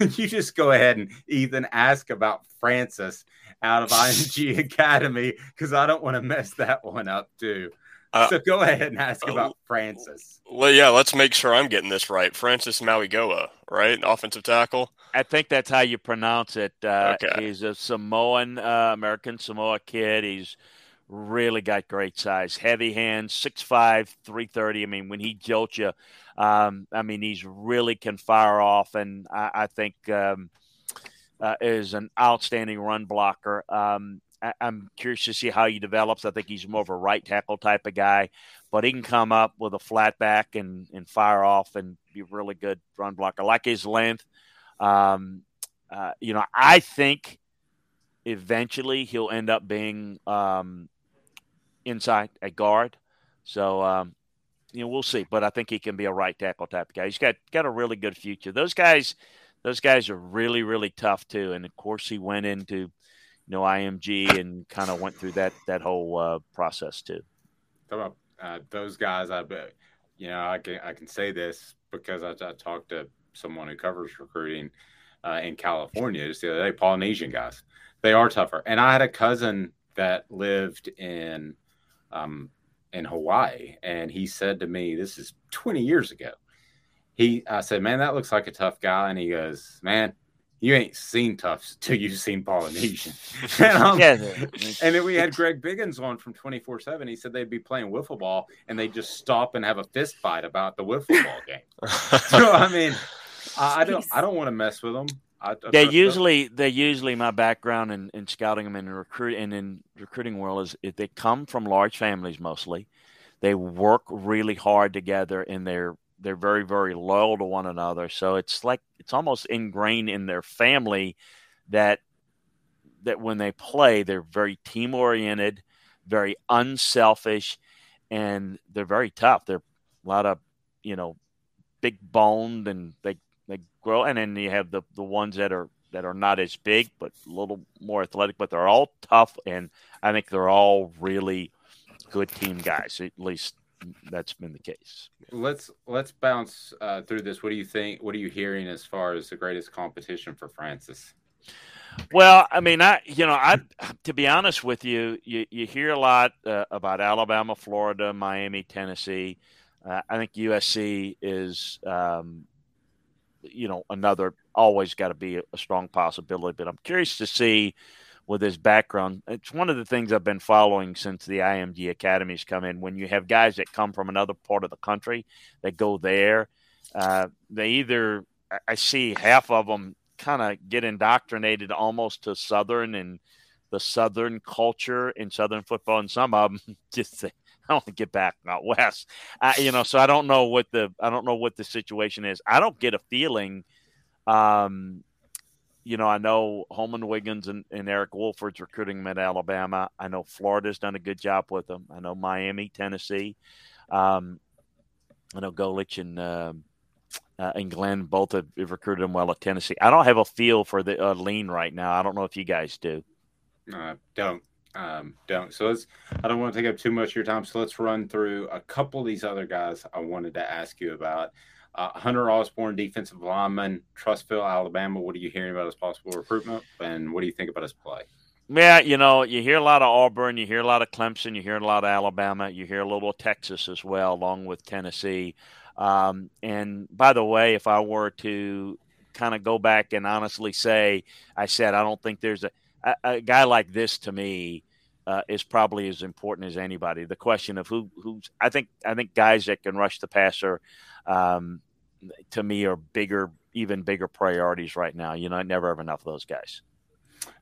(laughs) you just go ahead and Ethan ask about Francis out of (laughs) IMG Academy because I don't want to mess that one up too. Uh, so go ahead and ask oh. about Francis. Well, yeah, let's make sure I'm getting this right. Francis Mauigoa, right? Offensive tackle. I think that's how you pronounce it. Uh, Okay. He's a Samoan, uh, American Samoa kid. He's really got great size, heavy hands, 6'5", 330. I mean, when he jolts you, um, I mean, he's really can fire off, and I, I think um, uh, is an outstanding run blocker. Um, I, I'm curious to see how he develops. I think he's more of a right tackle type of guy, but he can come up with a flat back and, and fire off and be a really good run blocker. I like his length. Um, uh, you know, I think eventually he'll end up being um, inside a guard. So, um, you know, we'll see. But I think he can be a right tackle type of guy. He's got got a really good future. Those guys, those guys are really really tough too. And of course, he went into you know IMG and kind of went through that that whole uh, process too. About uh, those guys. I bet you know I can I can say this because I, I talked to someone who covers recruiting uh, in California just the other day. Polynesian guys, they are tougher. And I had a cousin that lived in um, in Hawaii, and he said to me, "This is 20 years ago." He, I said, "Man, that looks like a tough guy," and he goes, "Man." You ain't seen tough till you've seen Polynesian. (laughs) and, I'm- Yeah. and then we had Greg Biggins on from 24 7. He said they'd be playing wiffle ball and they'd just stop and have a fist fight about the wiffle ball game. (laughs) So, I mean, I, I don't I don't want to mess with them. I, I They them. usually, they usually, my background in, in scouting them and in recruit and in recruiting world is if they come from large families mostly. They work really hard together and they're they're very very loyal to one another. So it's like it's almost ingrained in their family that that when they play, they're very team oriented, very unselfish, and they're very tough. They're a lot of you know big boned and they they grow and then you have the the ones that are that are not as big but a little more athletic but they're all tough and i think they're all really good team guys at least that's been the case let's let's bounce uh, through this. What do you think? What are you hearing as far as the greatest competition for Francis? Well, I mean, I you know, I to be honest with you, you, you hear a lot uh, about Alabama, Florida, Miami, Tennessee. Uh, I think USC is, um, you know, another always got to be a, strong possibility. But I'm curious to see with his background. It's one of the things I've been following since the IMG academies come in. When you have guys that come from another part of the country that go there, uh, they either I see half of them kind of get indoctrinated almost to Southern and the Southern culture in Southern football, and some of them (laughs) just (laughs) "I want to get back out west." I, you know, so I don't know what the I don't know what the situation is. I don't get a feeling. Um, you know, I know Holman Wiggins and, and Eric Wolford's recruiting them at Alabama. I know Florida's done a good job with them. I know Miami, Tennessee. Um, I know Golich and uh, uh, and Glenn both have, recruited him well at Tennessee. I don't have a feel for the uh, lean right now. I don't know if you guys do. Uh, don't um, don't. So let's. I don't want to take up too much of your time. So let's run through a couple of these other guys I wanted to ask you about. Uh, Hunter Osborne, defensive lineman, Trussville, Alabama. What are you hearing about his possible recruitment, and what do you think about his play? Yeah, you know, you hear a lot of Auburn, you hear a lot of Clemson, you hear a lot of Alabama, you hear a little of Texas as well, along with Tennessee. Um, and by the way, if I were to kind of go back and honestly say, I said I don't think there's a, a, a guy like this to me uh, is probably as important as anybody. The question of who who's I think I think guys that can rush the passer um, to me are bigger, even bigger priorities right now. You know, I never have enough of those guys.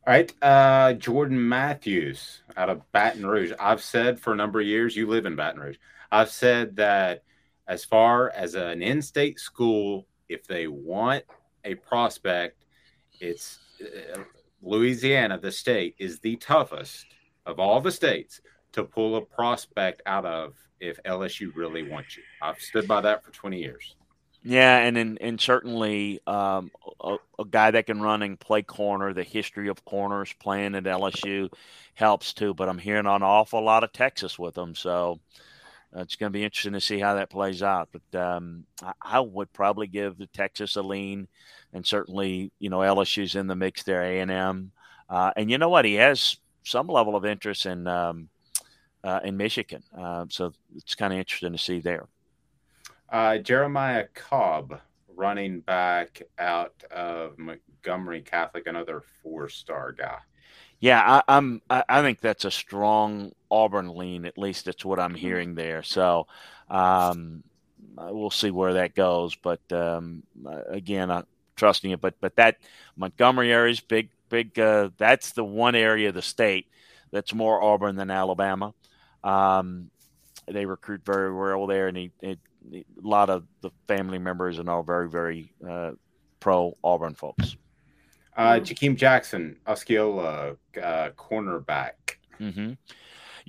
All right, uh, Jordan Matthews out of Baton Rouge. I've said for a number of years, you live in Baton Rouge. I've said that as far as an in-state school, if they want a prospect, it's uh, Louisiana, the state, is the toughest of all the states to pull a prospect out of if LSU really wants you. I've stood by that for 20 years. Yeah, and and, and certainly um, a, a, guy that can run and play corner, the history of corners playing at LSU helps too. But I'm hearing an awful lot of Texas with them, so uh, it's going to be interesting to see how that plays out. But um, I, I, would probably give the Texas a lean, and certainly you know LSU's in the mix there, A and M, uh, and you know what? He has some level of interest in um, uh, in Michigan, uh, so it's kind of interesting to see there. Uh, Jeremiah Cobb, running back out of Montgomery Catholic, another four-star guy. Yeah, I, am I, I, think that's a strong Auburn lean. At least that's what I'm hearing there. So um, we'll see where that goes. But um, again, I'm trusting it. But but that Montgomery area is big. Big. Uh, that's the one area of the state that's more Auburn than Alabama. Um, they recruit very well there, and he, he a lot of the family members are all very, very uh, pro Auburn folks. Uh, Jakeem Jackson, Osceola, uh, cornerback. Mm-hmm.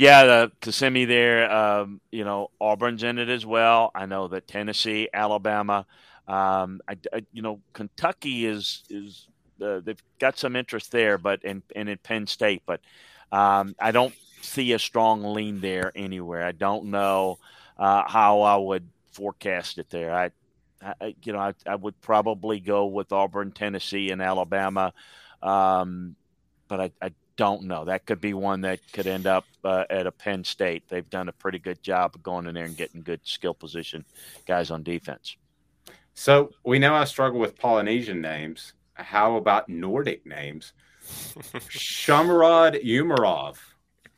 Yeah, the Kissimmee there. Um, you know, Auburn's in it as well. I know that Tennessee, Alabama, um, I, I, you know, Kentucky is is uh, they've got some interest there, but in and in Penn State, but um, I don't see a strong lean there anywhere. I don't know uh, how I would forecast it there. I, I you know, I, I, would probably go with Auburn, Tennessee, and Alabama, um, but I, I, don't know. That could be one that could end up uh, at a Penn State. They've done a pretty good job of going in there and getting good skill position guys on defense. So we know I struggle with Polynesian names. How about Nordic names? (laughs) Shamarad Umarov.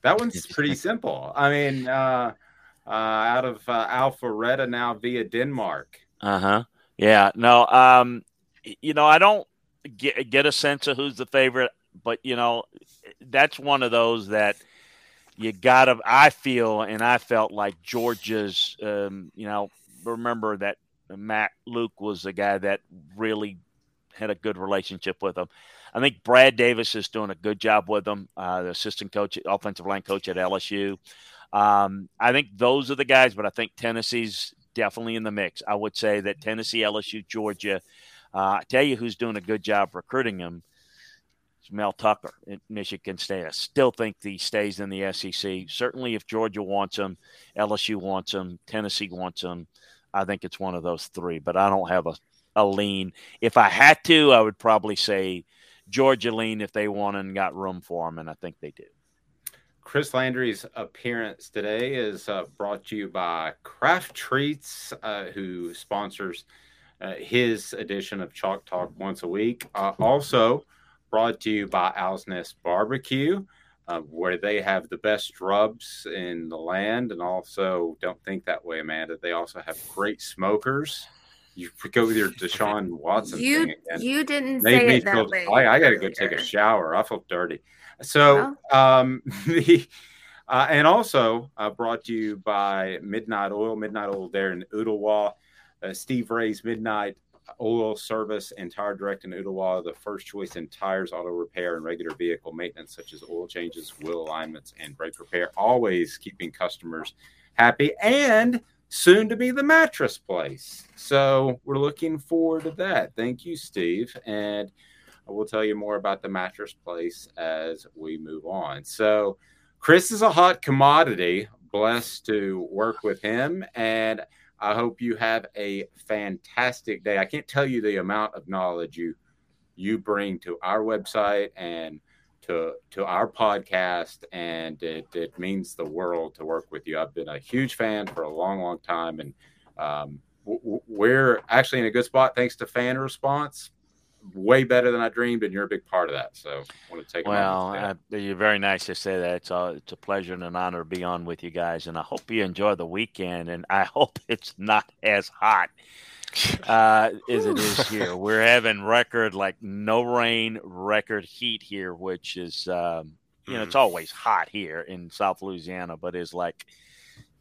That one's pretty simple. I mean, uh, uh, out of uh, Alpharetta now via Denmark. Uh huh. Yeah. No. Um. You know, I don't get get a sense of who's the favorite, but you know, that's one of those that you gotta. I feel and I felt like Georgia's. Um. You know, remember that Matt Luke was the guy that really had a good relationship with him. I think Brad Davis is doing a good job with them, uh, the assistant coach, offensive line coach at LSU. Um, I think those are the guys, but I think Tennessee's definitely in the mix. I would say that Tennessee, LSU, Georgia. Uh, I tell you who's doing a good job recruiting them. Mel Tucker at Michigan State. I still think he stays in the SEC. Certainly, if Georgia wants him, LSU wants him, Tennessee wants him. I think it's one of those three, but I don't have a, a lean. If I had to, I would probably say Georgia lean if they want and got room for them, and I think they do. Chris Landry's appearance today is uh, brought to you by Craft Treats, uh, who sponsors uh, his edition of Chalk Talk once a week. Uh, also brought to you by Owl's Nest Barbecue, uh, where they have the best rubs in the land. And also, don't think that way, Amanda. They also have great smokers. You go with your Deshaun Watson You thing again. you didn't Made say me it that feel- way. I, I got to go take a shower. I feel dirty. So, um, the (laughs) uh, and also uh, brought to you by Midnight Oil, Midnight Oil there in Ooltewah. Uh, Steve Ray's Midnight Oil Service and Tire Direct in Ooltewah, the first choice in tires, auto repair, and regular vehicle maintenance, such as oil changes, wheel alignments, and brake repair. Always keeping customers happy and soon to be the mattress place. So we're looking forward to that. Thank you, Steve. And I will tell you more about the mattress place as we move on. So, Chris is a hot commodity. Blessed to work with him. And I hope you have a fantastic day. I can't tell you the amount of knowledge you you bring to our website and to to our podcast and it, it means the world to work with you i've been a huge fan for a long long time and um, we're actually in a good spot thanks to fan response way better than i dreamed and you're a big part of that so i want to take Well, uh, you're very nice to say that. It's a, it's a pleasure and an honor to be on with you guys, and I hope you enjoy the weekend. And I (laughs) hope it's not as hot uh, as it is here. (laughs) We're having record like no rain, record heat here, which is um, you know it's always hot here in South Louisiana, but it's like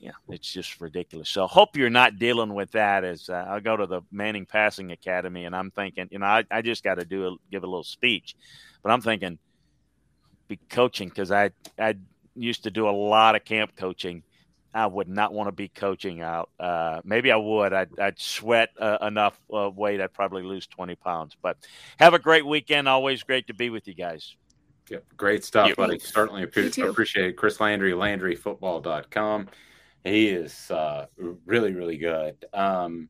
yeah, it's just ridiculous. So hope you're not dealing with that. As uh, I go to the Manning Passing Academy, and I'm thinking, you know, I, I just got to do a, give a little speech, but I'm thinking be coaching because I I used to do a lot of camp coaching. I would not want to be coaching out. Uh, maybe I would. I'd, I'd sweat uh, enough uh, weight. I'd probably lose 20 pounds. But have a great weekend. Always great to be with you guys. Yep, great stuff, You- buddy. Certainly You appreciate it. Chris Landry, LandryFootball.com. He is uh, really, really good. Um,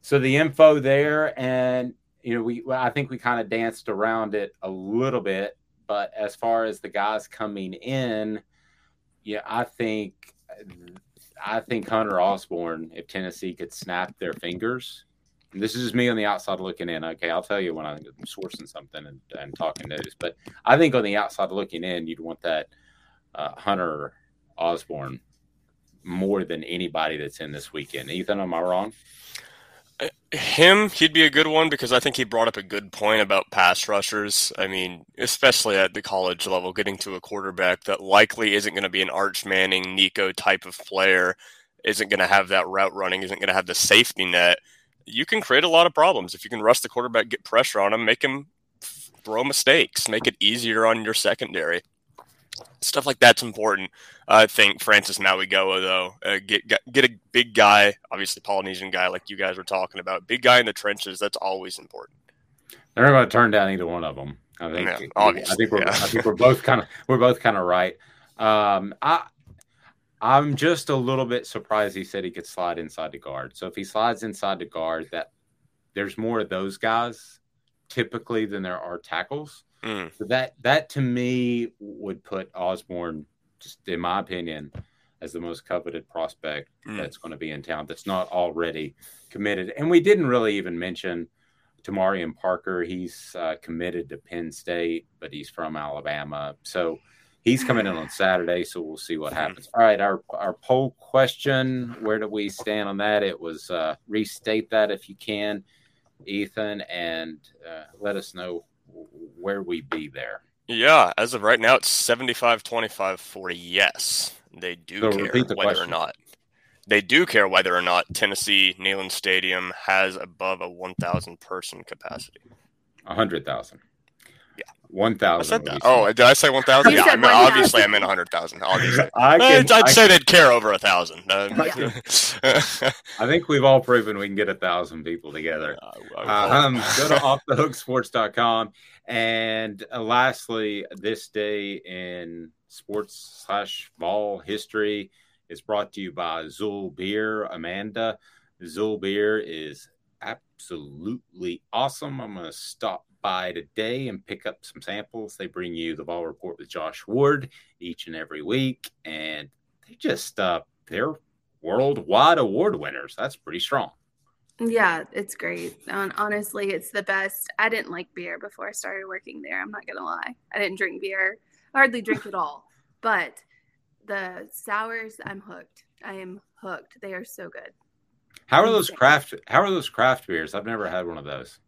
so the info there, and you know, we I think we kind of danced around it a little bit, but as far as the guys coming in, yeah, I think I think Hunter Osborne, if Tennessee could snap their fingers, this is just me on the outside looking in. Okay, I'll tell you when I'm sourcing something and, and talking news, but I think on the outside looking in, you'd want that uh, Hunter Osborne more than anybody that's in this weekend. Ethan, am I wrong? Him, he'd be a good one because I think he brought up a good point about pass rushers. I mean, especially at the college level, getting to a quarterback that likely isn't going to be an Arch Manning, Nico type of player, isn't going to have that route running, isn't going to have the safety net. You can create a lot of problems if you can rush the quarterback, get pressure on him, make him throw mistakes, make it easier on your secondary. Stuff like that's important. I think Francis Mauigoa though, uh, get get get a big guy, obviously Polynesian guy like you guys were talking about, big guy in the trenches. That's always important. They're not going to turn down either one of them. I think. Yeah, I think we're. yeah. I think we're both kind of. We're both kind of right. Um, I. I'm just a little bit surprised he said he could slide inside the guard. So if he slides inside the guard, that there's more of those guys typically than there are tackles. Mm. So that that to me would put Osborne, just in my opinion, as the most coveted prospect Mm. that's going to be in town. That's not already committed, and we didn't really even mention Tamarian Parker. He's uh, committed to Penn State, but he's from Alabama, so he's coming in on (sighs) Saturday. So we'll see what happens. All right, our our poll question: Where do we stand on that? It was uh, restate that if you can, Ethan, and uh, let us know where we be there. Yeah, as of right now, it's 75 25 for yes. They do So care the whether question. or not. They do care whether or not Tennessee Neyland Stadium has above a 1,000 person capacity. A hundred thousand. Yeah. One I thousand. Oh, did I say 1,000? Yeah, said I mean, obviously 1,000. I meant 100,000. Obviously. (laughs) I, I'd, can, I'd I, say they'd care over a thousand. Uh, (laughs) I think we've all proven we can get a thousand people together. Um, go to offthehooksports.com. And uh, lastly, this day in sports slash ball history is brought to you by Zul Beer. Amanda, Zul Beer is absolutely awesome. I'm going to stop by today and pick up some samples. They bring you the ball report with Josh Ward each and every week, and they just uh, they're worldwide award winners. That's pretty strong. Yeah, it's great. Um, honestly, it's the best. I didn't like beer before I started working there. I'm not gonna lie. I didn't drink beer. I hardly drink at all. But the sours, I'm hooked. I am hooked. They are so good. How are those craft? How are those craft beers? I've never had one of those.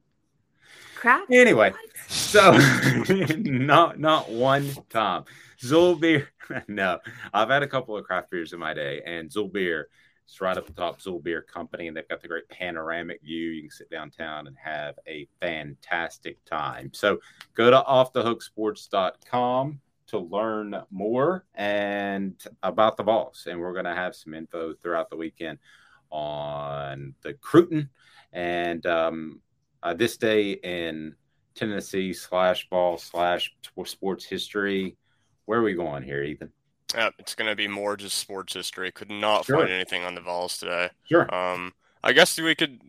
Craft. Anyway, so (laughs) not not one time. Zulbeer. (laughs) No, I've had a couple of craft beers in my day, and Zulbeer it's right up the top, Zool Beer Company, and they've got the great panoramic view. You can sit downtown and have a fantastic time. So go to offthehooksports.com to learn more and about the Vols. And we're going to have some info throughout the weekend on the Cruton and um, uh, this day in Tennessee slash ball slash sports history. Where are we going here, Ethan? Yeah, it's going to be more just sports history. Could not sure. find anything on the Vols today. Sure. Um, I guess we could.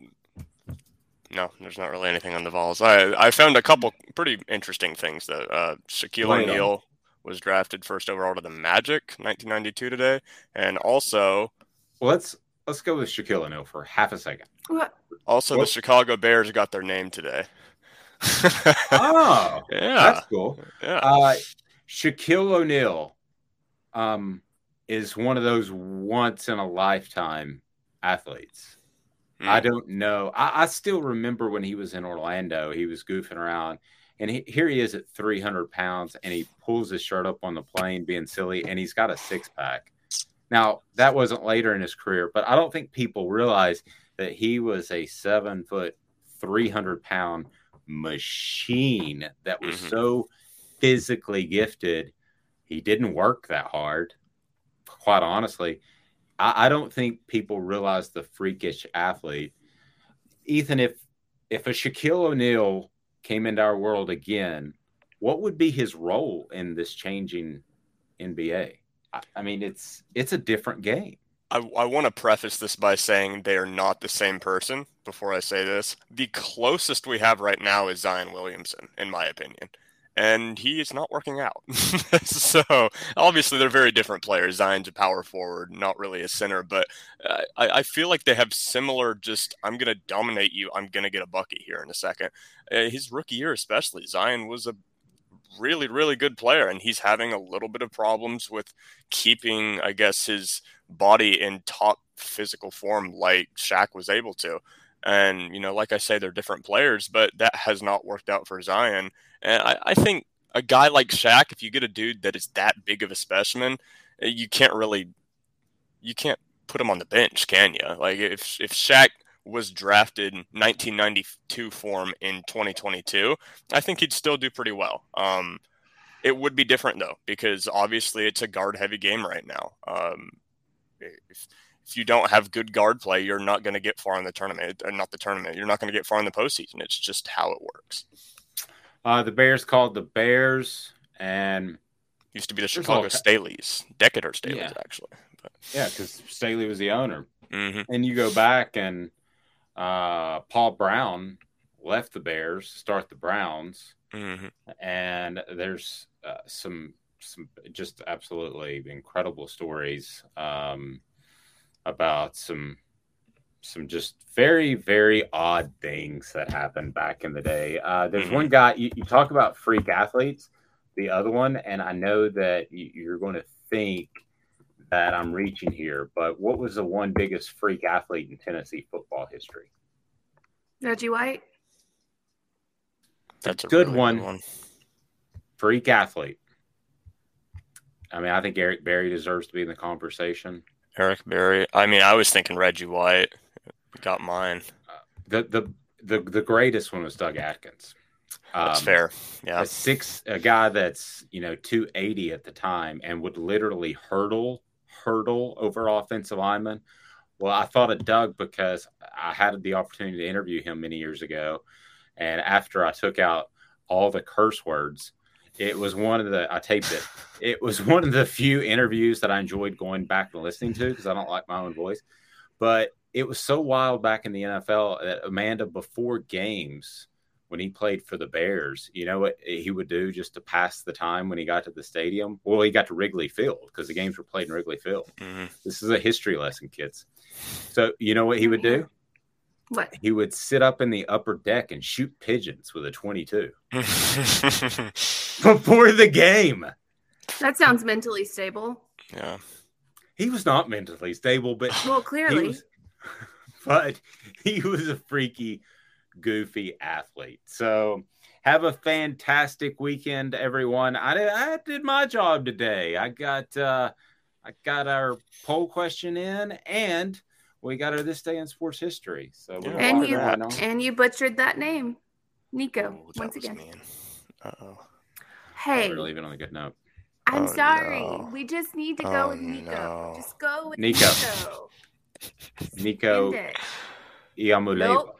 No, there's not really anything on the Vols. I I found a couple pretty interesting things though. Uh, Shaquille O'Neal was drafted first overall to the Magic, 1992 today, and also. Well, let's let's go with Shaquille O'Neal for half a second. What? Also, what? the Chicago Bears got their name today. (laughs) oh, yeah, that's cool. Yeah, uh, Shaquille O'Neal um, is one of those once in a lifetime athletes. Mm. I don't know. I, I, still remember when he was in Orlando, he was goofing around, and he, here he is at 300 pounds, and he pulls his shirt up on the plane, being silly, and he's got a six pack. Now that wasn't later in his career, but I don't think people realize that he was a seven foot, 300 pound machine that was mm-hmm. so physically gifted he didn't work that hard, quite honestly. I, I don't think people realize the freakish athlete. Ethan, if if a Shaquille O'Neal came into our world again, what would be his role in this changing NBA? I, mean, it's it's a different game. I, I want to preface this by saying they are not the same person before I say this. The closest we have right now is Zion Williamson, in my opinion and he is not working out. (laughs) so obviously they're very different players. Zion's a power forward, not really a center, but uh, I, I, feel like they have similar. Just I'm going to dominate you. I'm going to get a bucket here in a second. Uh, his rookie year, especially, Zion was a really really good player, and he's having a little bit of problems with keeping, I guess, his body in top physical form like Shaq was able to. And, you know, like I say, they're different players, but that has not worked out for Zion. And I, I think a guy like Shaq, if you get a dude that is that big of a specimen, eh, you can't really, you can't put him on the bench, can you? Like if if Shaq was drafted 1992 form in 2022, I think he'd still do pretty well. Um, it would be different though, because obviously it's a guard heavy game right now. Um, if, if you don't have good guard play, you're not going to get far in the tournament. Uh, not the tournament. You're not going to get far in the postseason. It's just how it works. Uh, the Bears called the Bears and used to be the Chicago Staleys, Decatur Staleys, yeah. actually. But. Yeah, because Staley was the owner. Mm-hmm. And you go back and uh, Paul Brown left the Bears to start the Browns, mm-hmm. and there's uh, some some just absolutely incredible stories um, about some some just very very odd things that happened back in the day. Uh, there's mm-hmm. one guy you, you, talk about freak athletes, the other one, and I know that you, you're going to think that I'm reaching here, but what was the one biggest freak athlete in Tennessee football history? Reggie White. That's a good, really one. good one. Freak athlete. I mean, I think Eric Berry deserves to be in the conversation. Eric Berry. I mean, I was thinking Reggie White. Got mine. the the the the greatest one was Doug Atkins. That's um, fair. Yeah, a six a guy that's you know two eighty at the time and would literally hurdle hurdle over offensive linemen. Well, I thought of Doug because I had the opportunity to interview him many years ago, and after I took out all the curse words, it was one of the I taped it. (laughs) It was one of the few interviews that I enjoyed going back and listening to because I don't like my own voice. But it was so wild back in the NFL that Amanda before games when he played for the Bears, you know what he would do just to pass the time when he got to the stadium? Well, he got to Wrigley Field because the games were played in Wrigley Field. Mm-hmm. This is a history lesson, kids. So, you know what he would do? What? He would sit up in the upper deck and shoot pigeons with a 22 (laughs) before the game. That sounds mentally stable. yeah. He was not mentally stable, but Well, he clearly. was, (laughs) but he was a freaky, goofy athlete. So have a fantastic weekend, everyone. I did, I did my job today. I got uh, I got our poll question in, and we got our this day in sports history. So we're and you around and you butchered that name, Nico. Oh, that once again. Uh-oh. Hey, We're leaving on a good note. I'm Oh, sorry. no. We just need to go Oh, with Nico. no. Just go with Nico. Nico. Nico Iamuleva. Nope.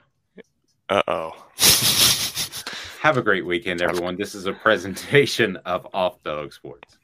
Uh-oh. (laughs) Have a great weekend, everyone. This is a presentation of Off Hook Sports.